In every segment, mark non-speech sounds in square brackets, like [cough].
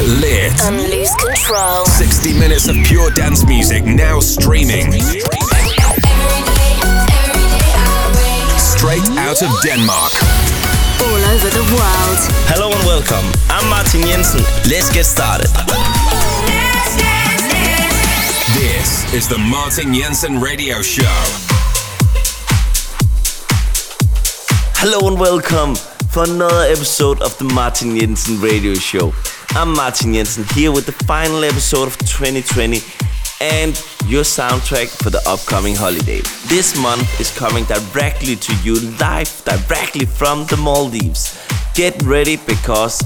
Get lit and lose control. 60 minutes of pure dance music now streaming. Straight out of Denmark. All over the world. Hello and welcome. I'm Martin Jensen. Let's get started. This is the Martin Jensen Radio Show. Hello and welcome for another episode of the Martin Jensen Radio Show. I'm Martin Jensen here with the final episode of 2020 and your soundtrack for the upcoming holiday. This month is coming directly to you live directly from the Maldives. Get ready because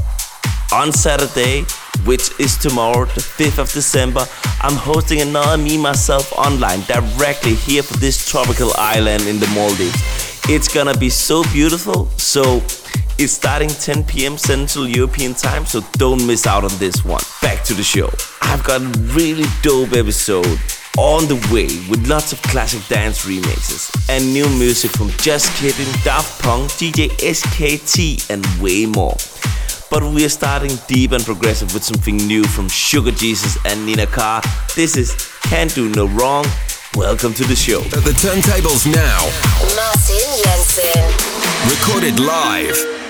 on Saturday, which is tomorrow, the 5th of December, I'm hosting another Me Myself online directly here for this tropical island in the Maldives. It's gonna be so beautiful. So it's starting 10 p.m. Central European time, so don't miss out on this one. Back to the show. I've got a really dope episode on the way with lots of classic dance remixes and new music from Just Kidding, Daft Punk, DJ SKT, and way more. But we are starting deep and progressive with something new from Sugar Jesus and Nina Carr. This is Can't Do No Wrong Welcome to the show. At the turntables now. Martin Jensen. Recorded live.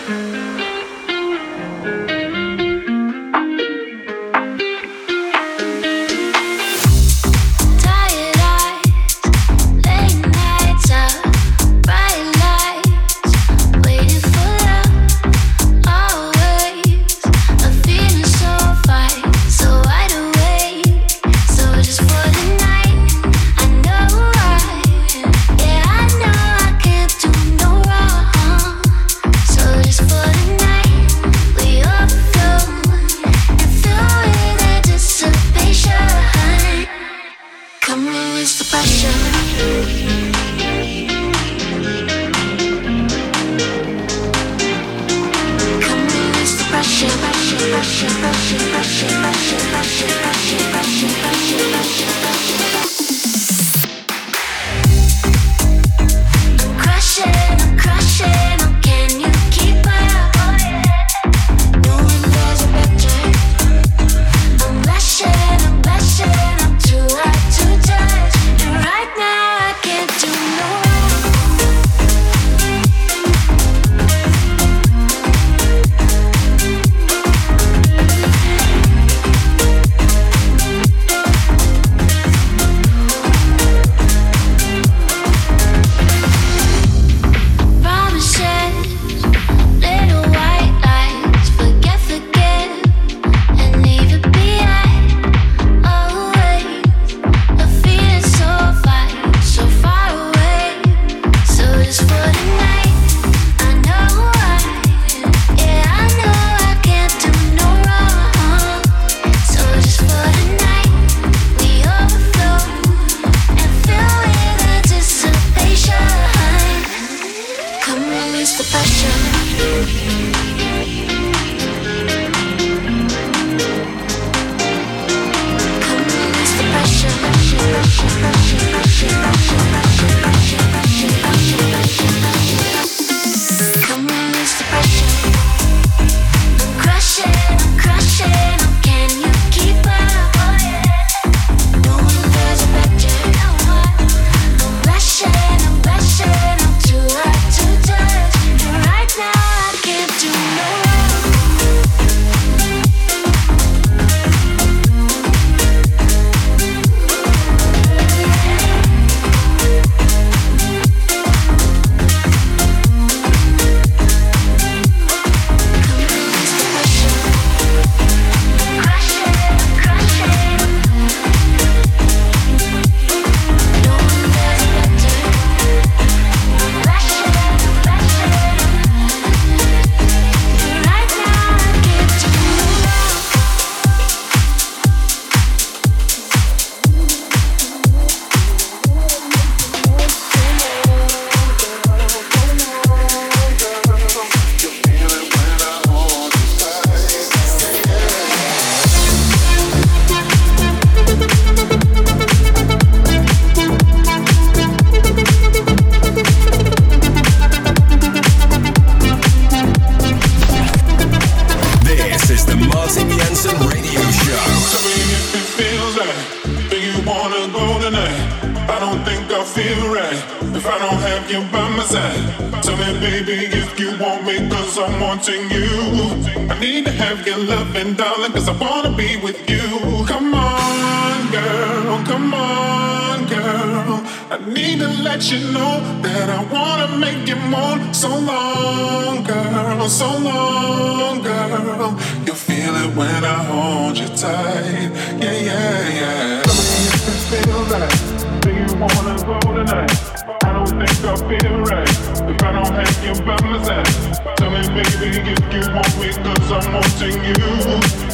if I don't have you by my side. Tell me, baby, if you want me, cause I'm wanting you.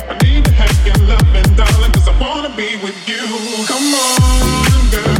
I need to have your love and darling, cause I wanna be with you. Come on, girl.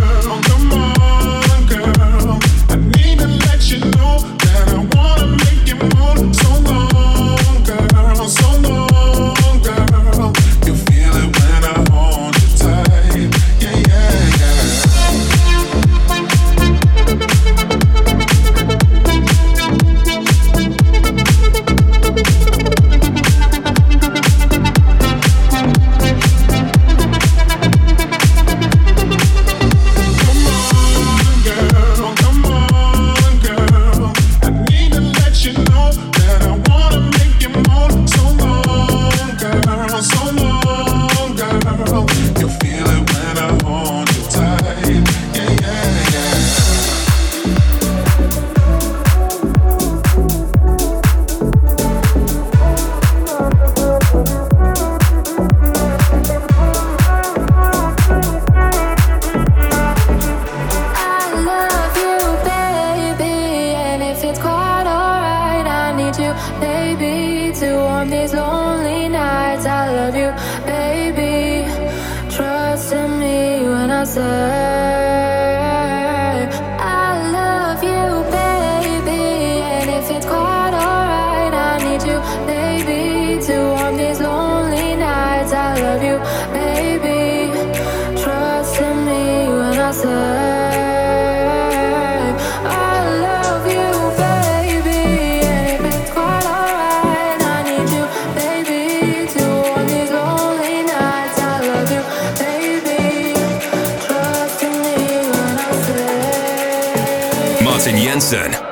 Jensen.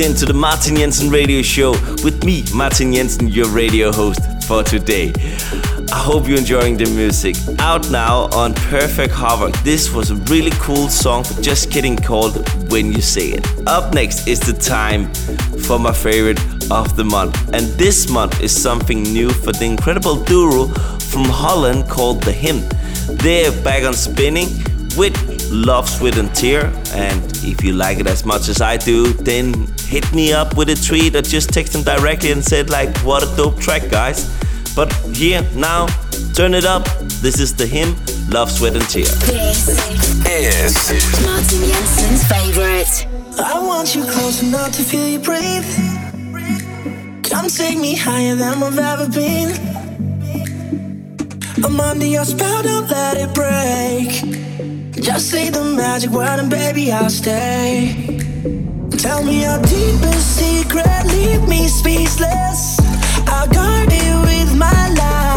To the Martin Jensen radio show with me, Martin Jensen, your radio host for today. I hope you're enjoying the music. Out now on Perfect Havoc. This was a really cool song for Just Kidding called When You Say It. Up next is the time for my favorite of the month. And this month is something new for the incredible duo from Holland called The Him. They're back on spinning with Love, Sweat and Tear. And if you like it as much as I do, then hit me up with a tweet or just text them directly and said like, what a dope track, guys. But here, now, turn it up. This is the Him, Love, Sweat and Tear. This is Martin Jensen's favorite. I want you close enough to feel you breathe. Come take me higher than I've ever been. I'm under your spell, don't let it break. Just say the magic word and baby, I'll stay. Tell me your deepest secret, leave me speechless. I'll guard it with my life.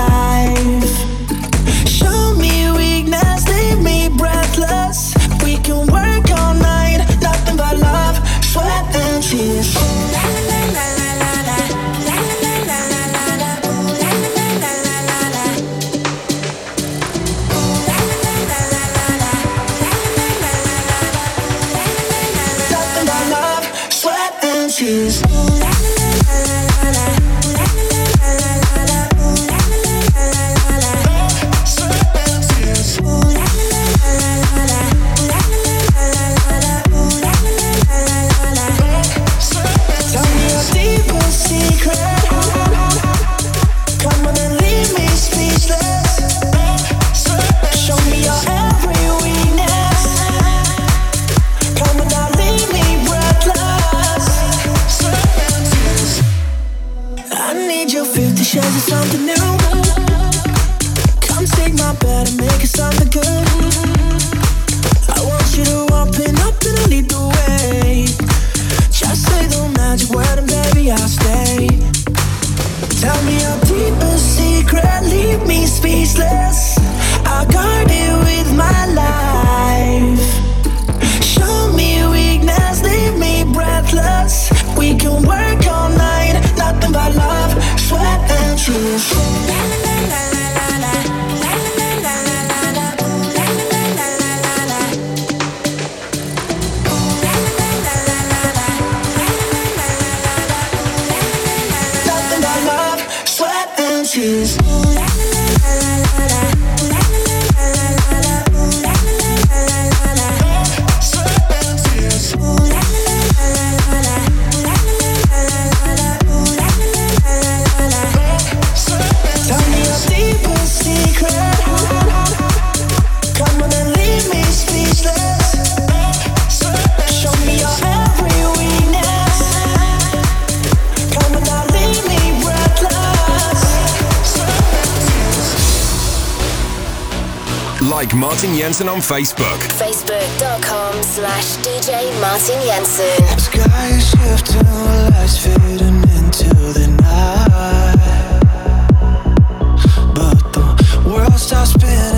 Facebook. Facebook.com slash DJ Martin Jensen. Sky is shifting, lights fading into the night. But the world stops spinning.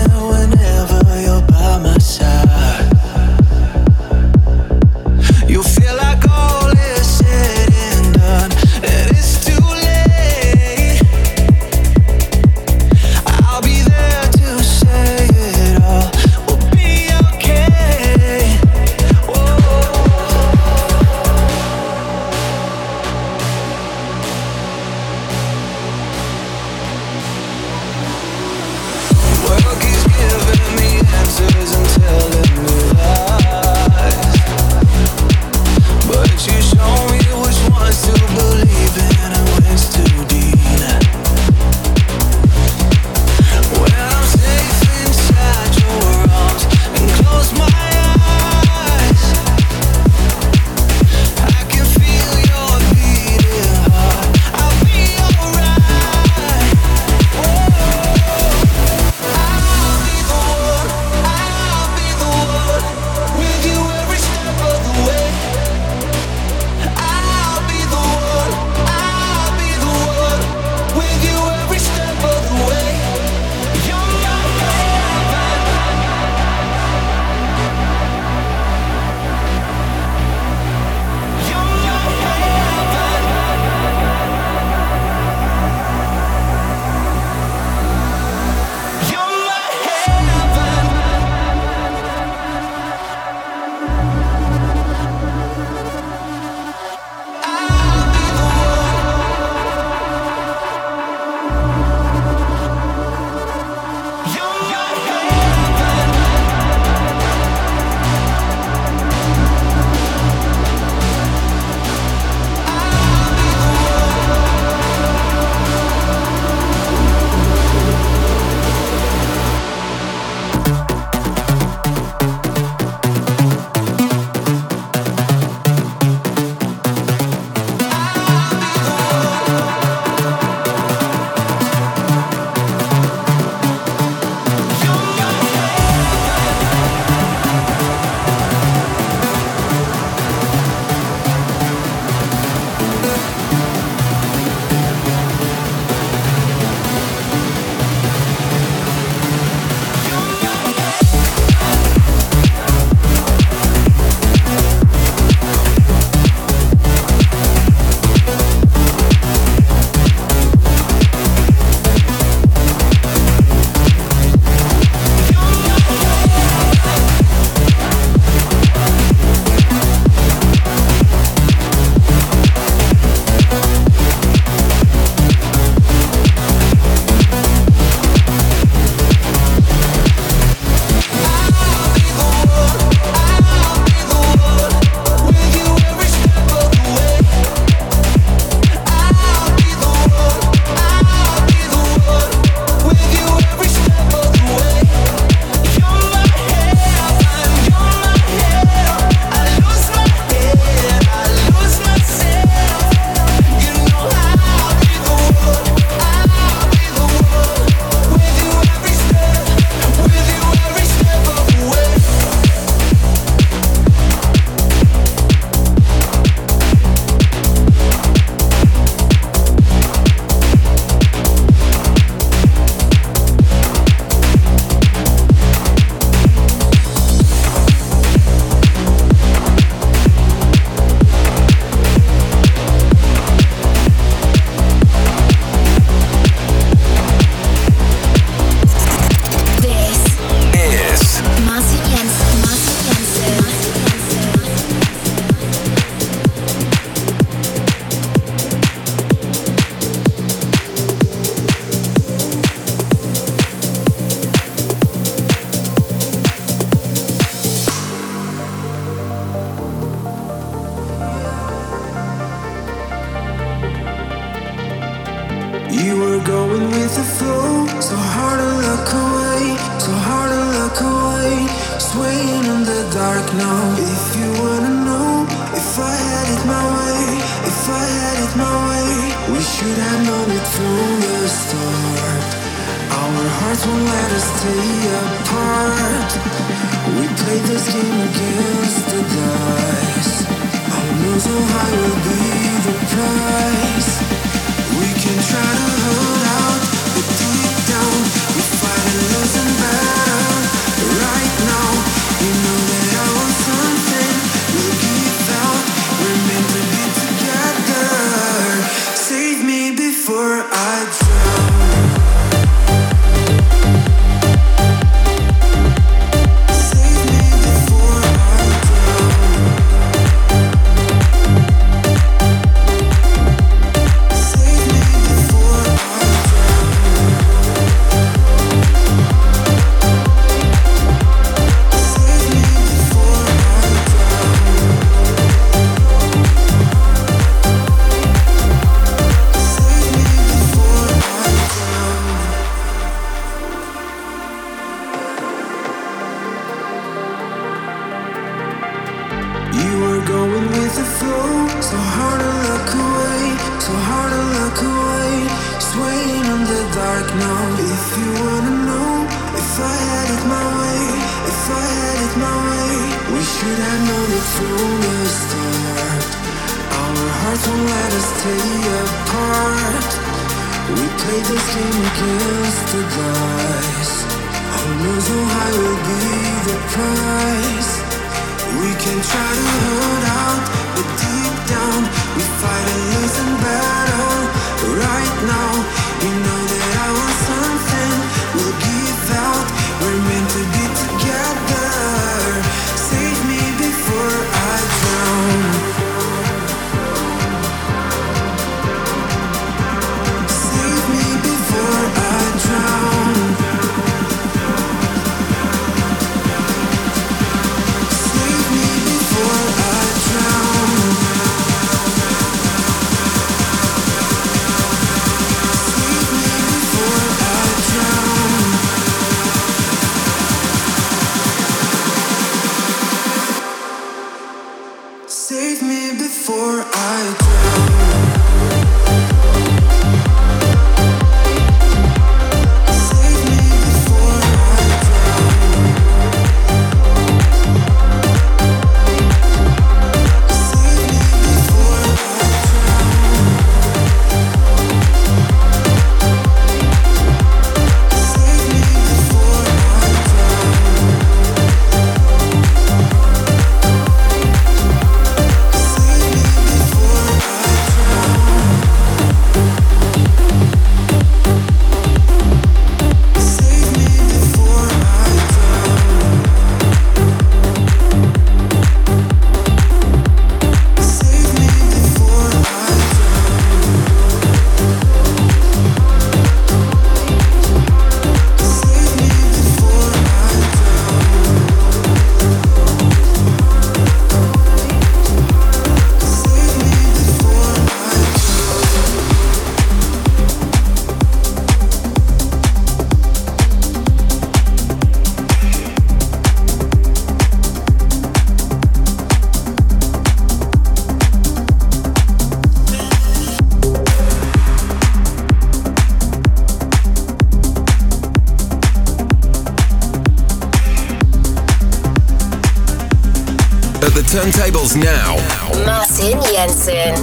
Now, Martin Jensen.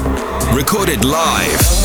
recorded live.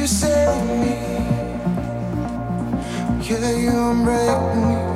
you save me. Yeah, you break me.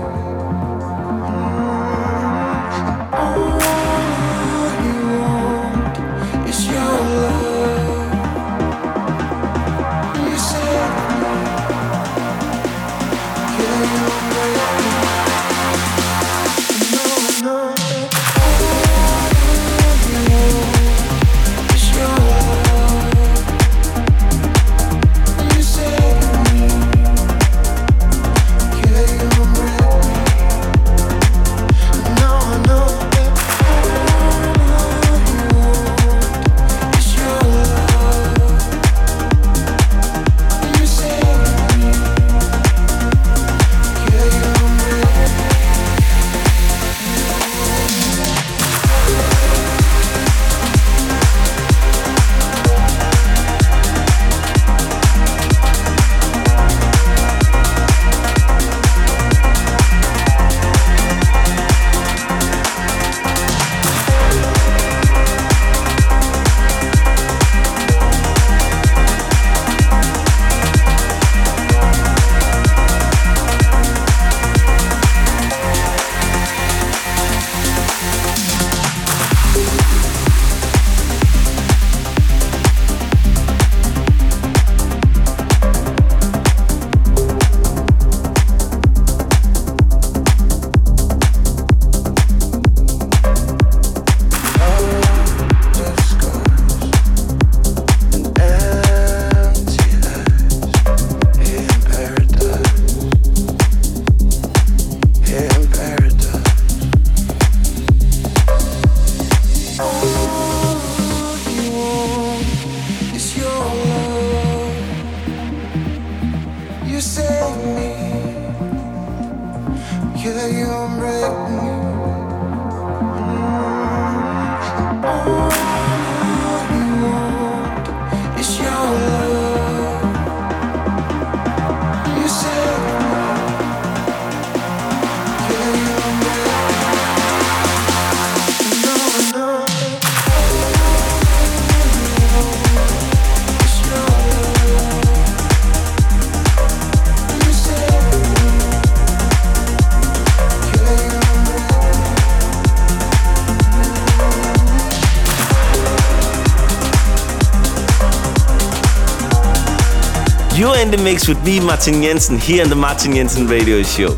Mix with me, Martin Jensen, here on the Martin Jensen Radio Show.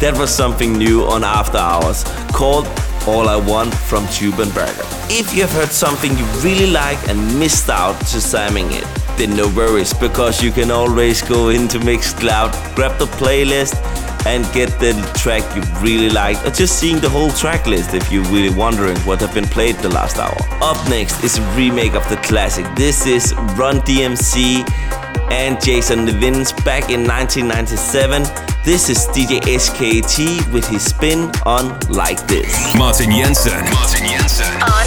That was something new on After Hours called All I Want from Tube and Berger. If you have heard something you really like and missed out to Samming it, then no worries because you can always go into Mixcloud, grab the playlist, and get the track you really liked, or just seeing the whole track list if you're really wondering what have been played the last hour. Up next is a remake of the classic. This is Run DMC and Jason Nevins back in 1997. This is DJ SKT with his spin on Like This. Martin Jensen. Martin Jensen. Oh,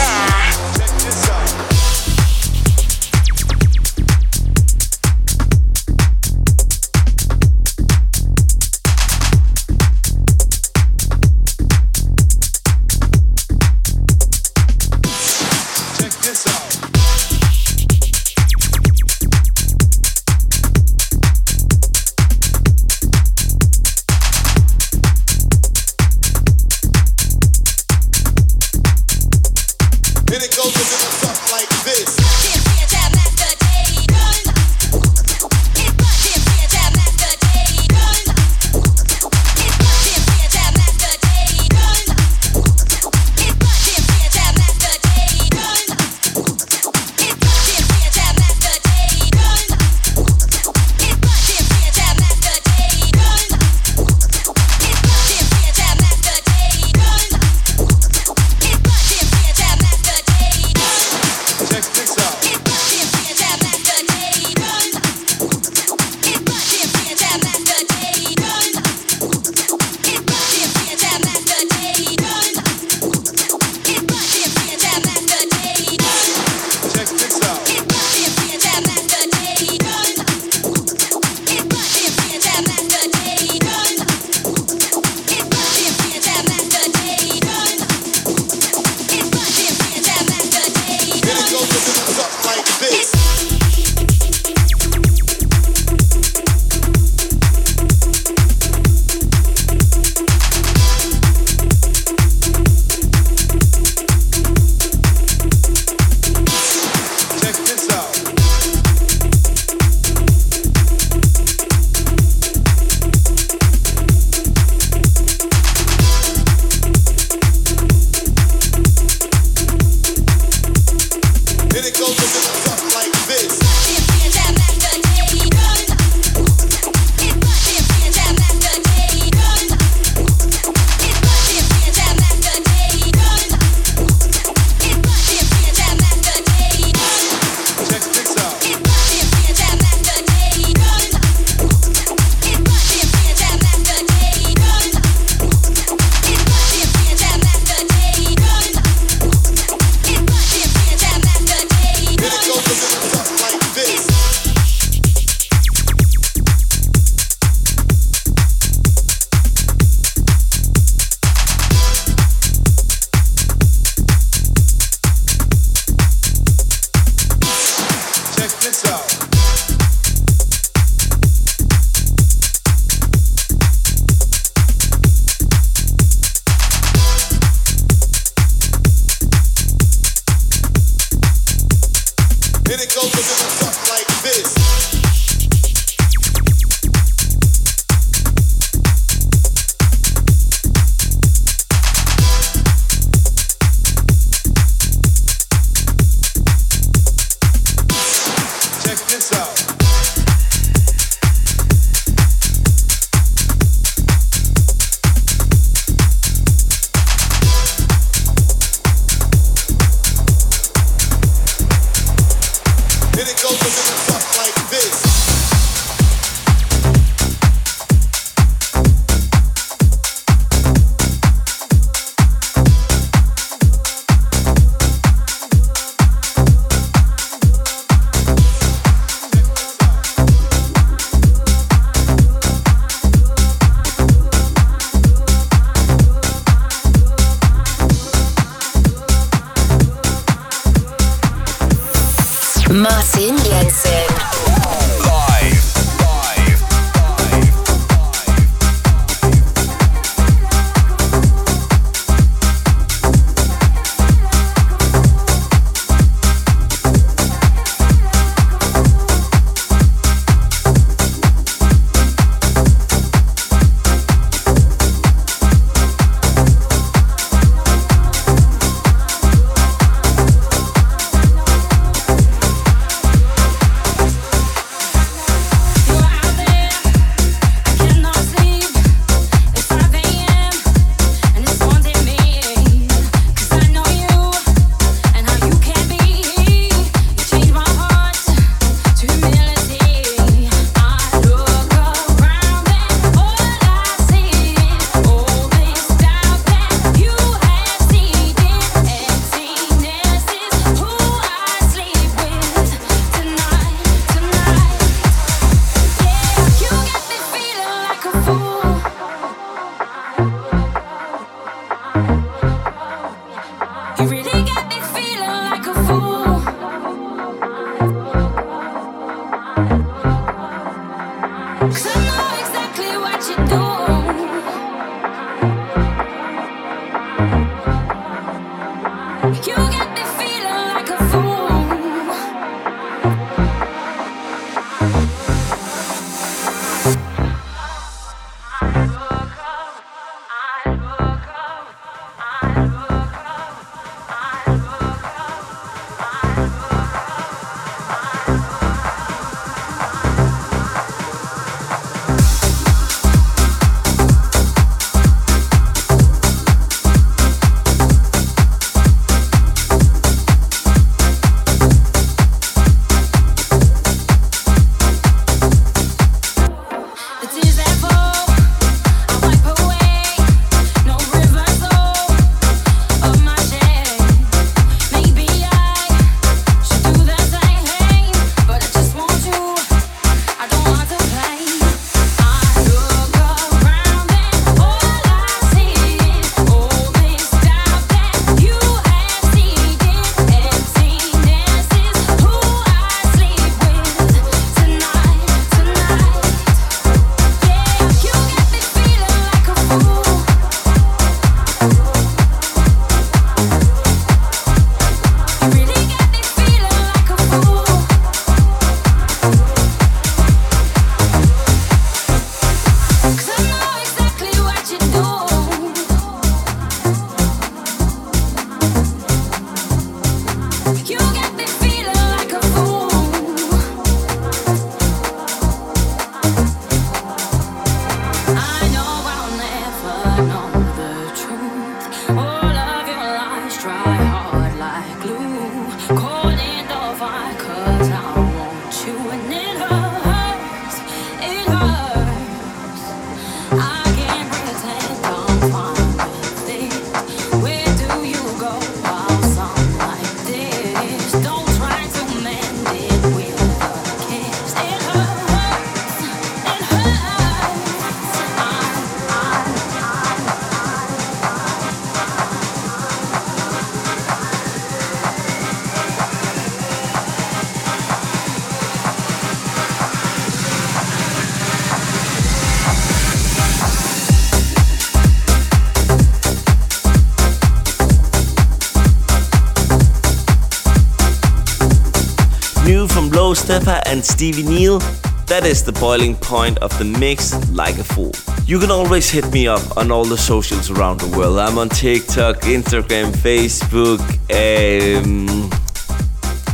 Stepper and Stevie Neal. That is the boiling point of the mix, like a fool. You can always hit me up on all the socials around the world. I'm on TikTok, Instagram, Facebook, um,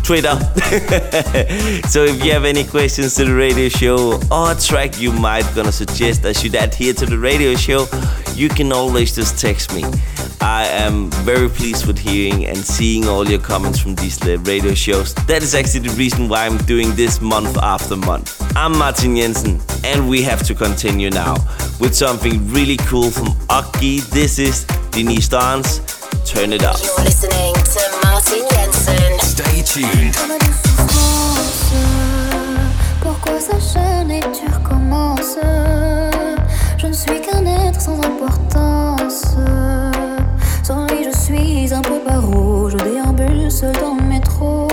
Twitter. [laughs] so if you have any questions to the radio show or track you might gonna suggest I should add here to the radio show, you can always just text me. I am very pleased with hearing and seeing all your comments from these radio shows. That is actually the reason why I'm doing this month after month. I'm Martin Jensen, and we have to continue now with something really cool from Aki. This is Denise Dance. Turn it up. You're listening to Martin Jensen. Stay tuned. Comme une souffrance, pourquoi s'enchaîne et tu recommences Je ne suis qu'un être sans importance. Je suis un peu paro. Je déambule seul dans le métro.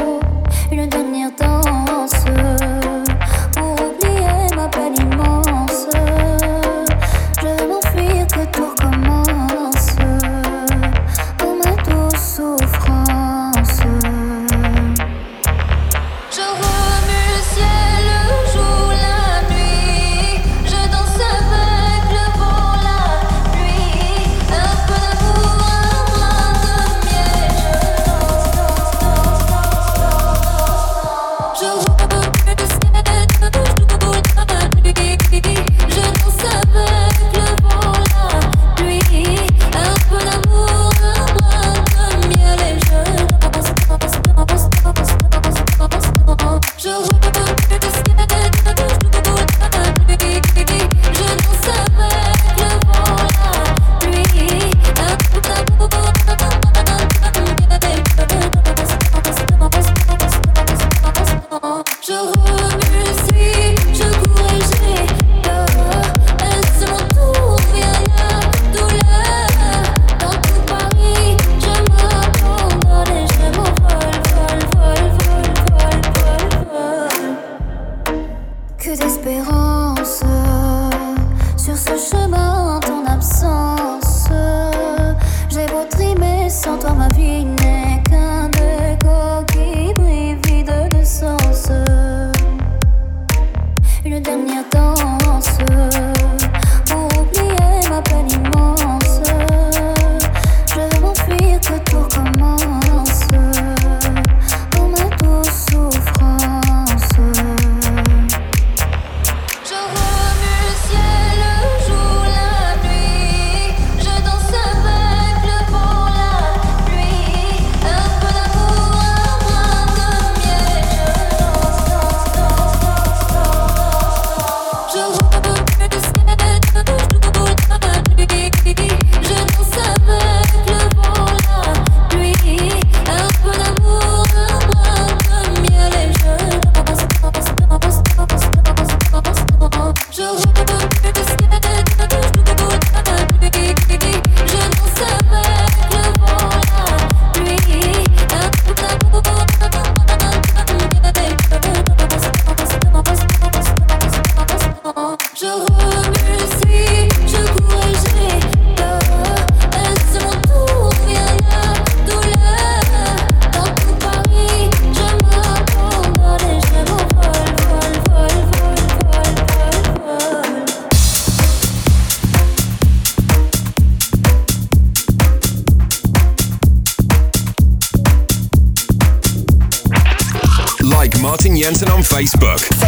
Jensen on Facebook.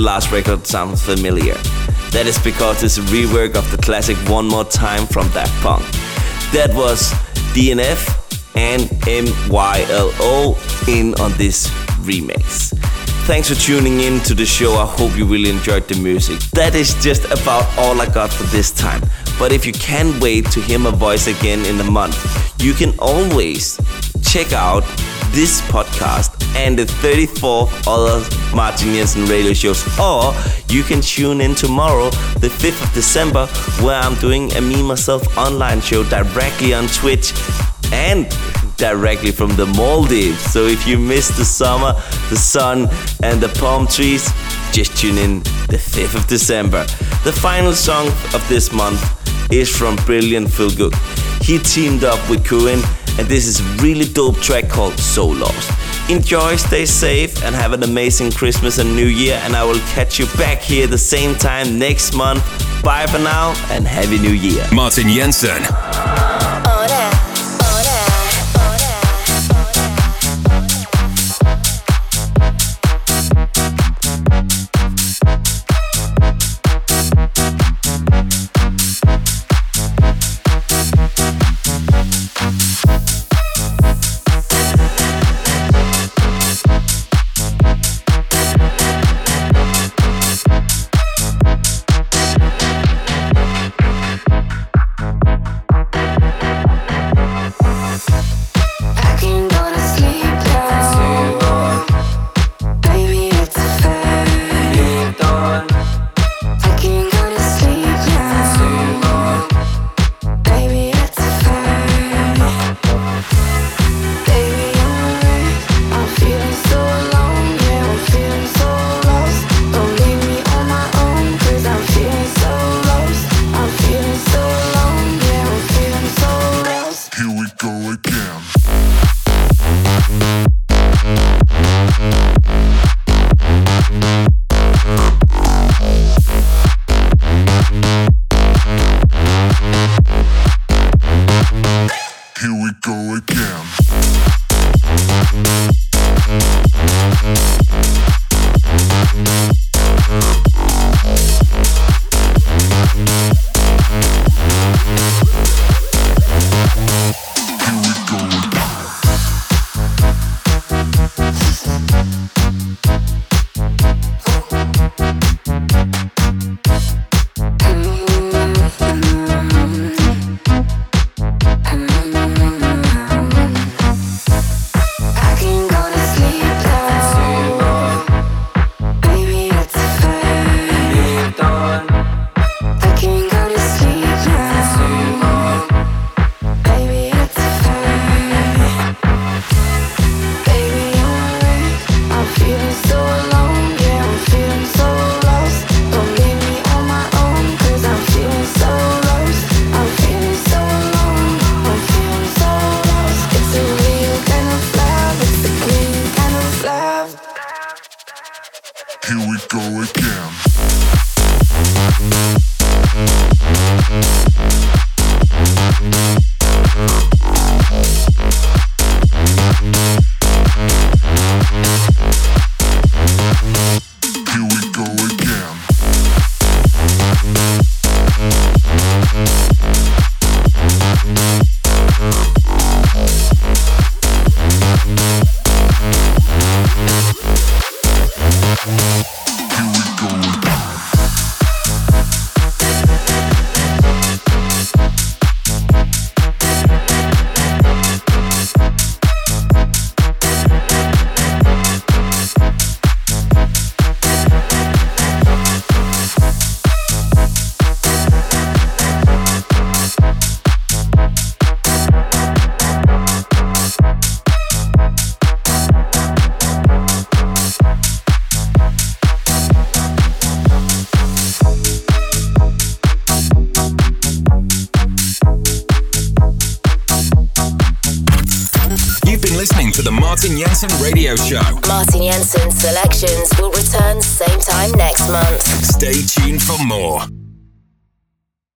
Last record sounds familiar, that is because it's a rework of the classic One More Time from Daft Punk. That was DNF and MYLO in on this remix. Thanks for tuning in to the show. I hope you really enjoyed the music. That is just about all I got for this time. But if you can't wait to hear my voice again in a month, you can always check out this podcast and the 34 other Martin Jensen radio shows. Or you can tune in tomorrow, the 5th of December, where I'm doing a Me Myself online show directly on Twitch and directly from the Maldives. So if you miss the summer, the sun, and the palm trees, just tune in the 5th of December. The final song of this month is from Brilliant Phil He teamed up with Cohen, and this is a really dope track called So Lost. Enjoy, stay safe, and have an amazing Christmas and New Year. And I will catch you back here the same time next month. Bye for now, and Happy New Year. Martin Jensen.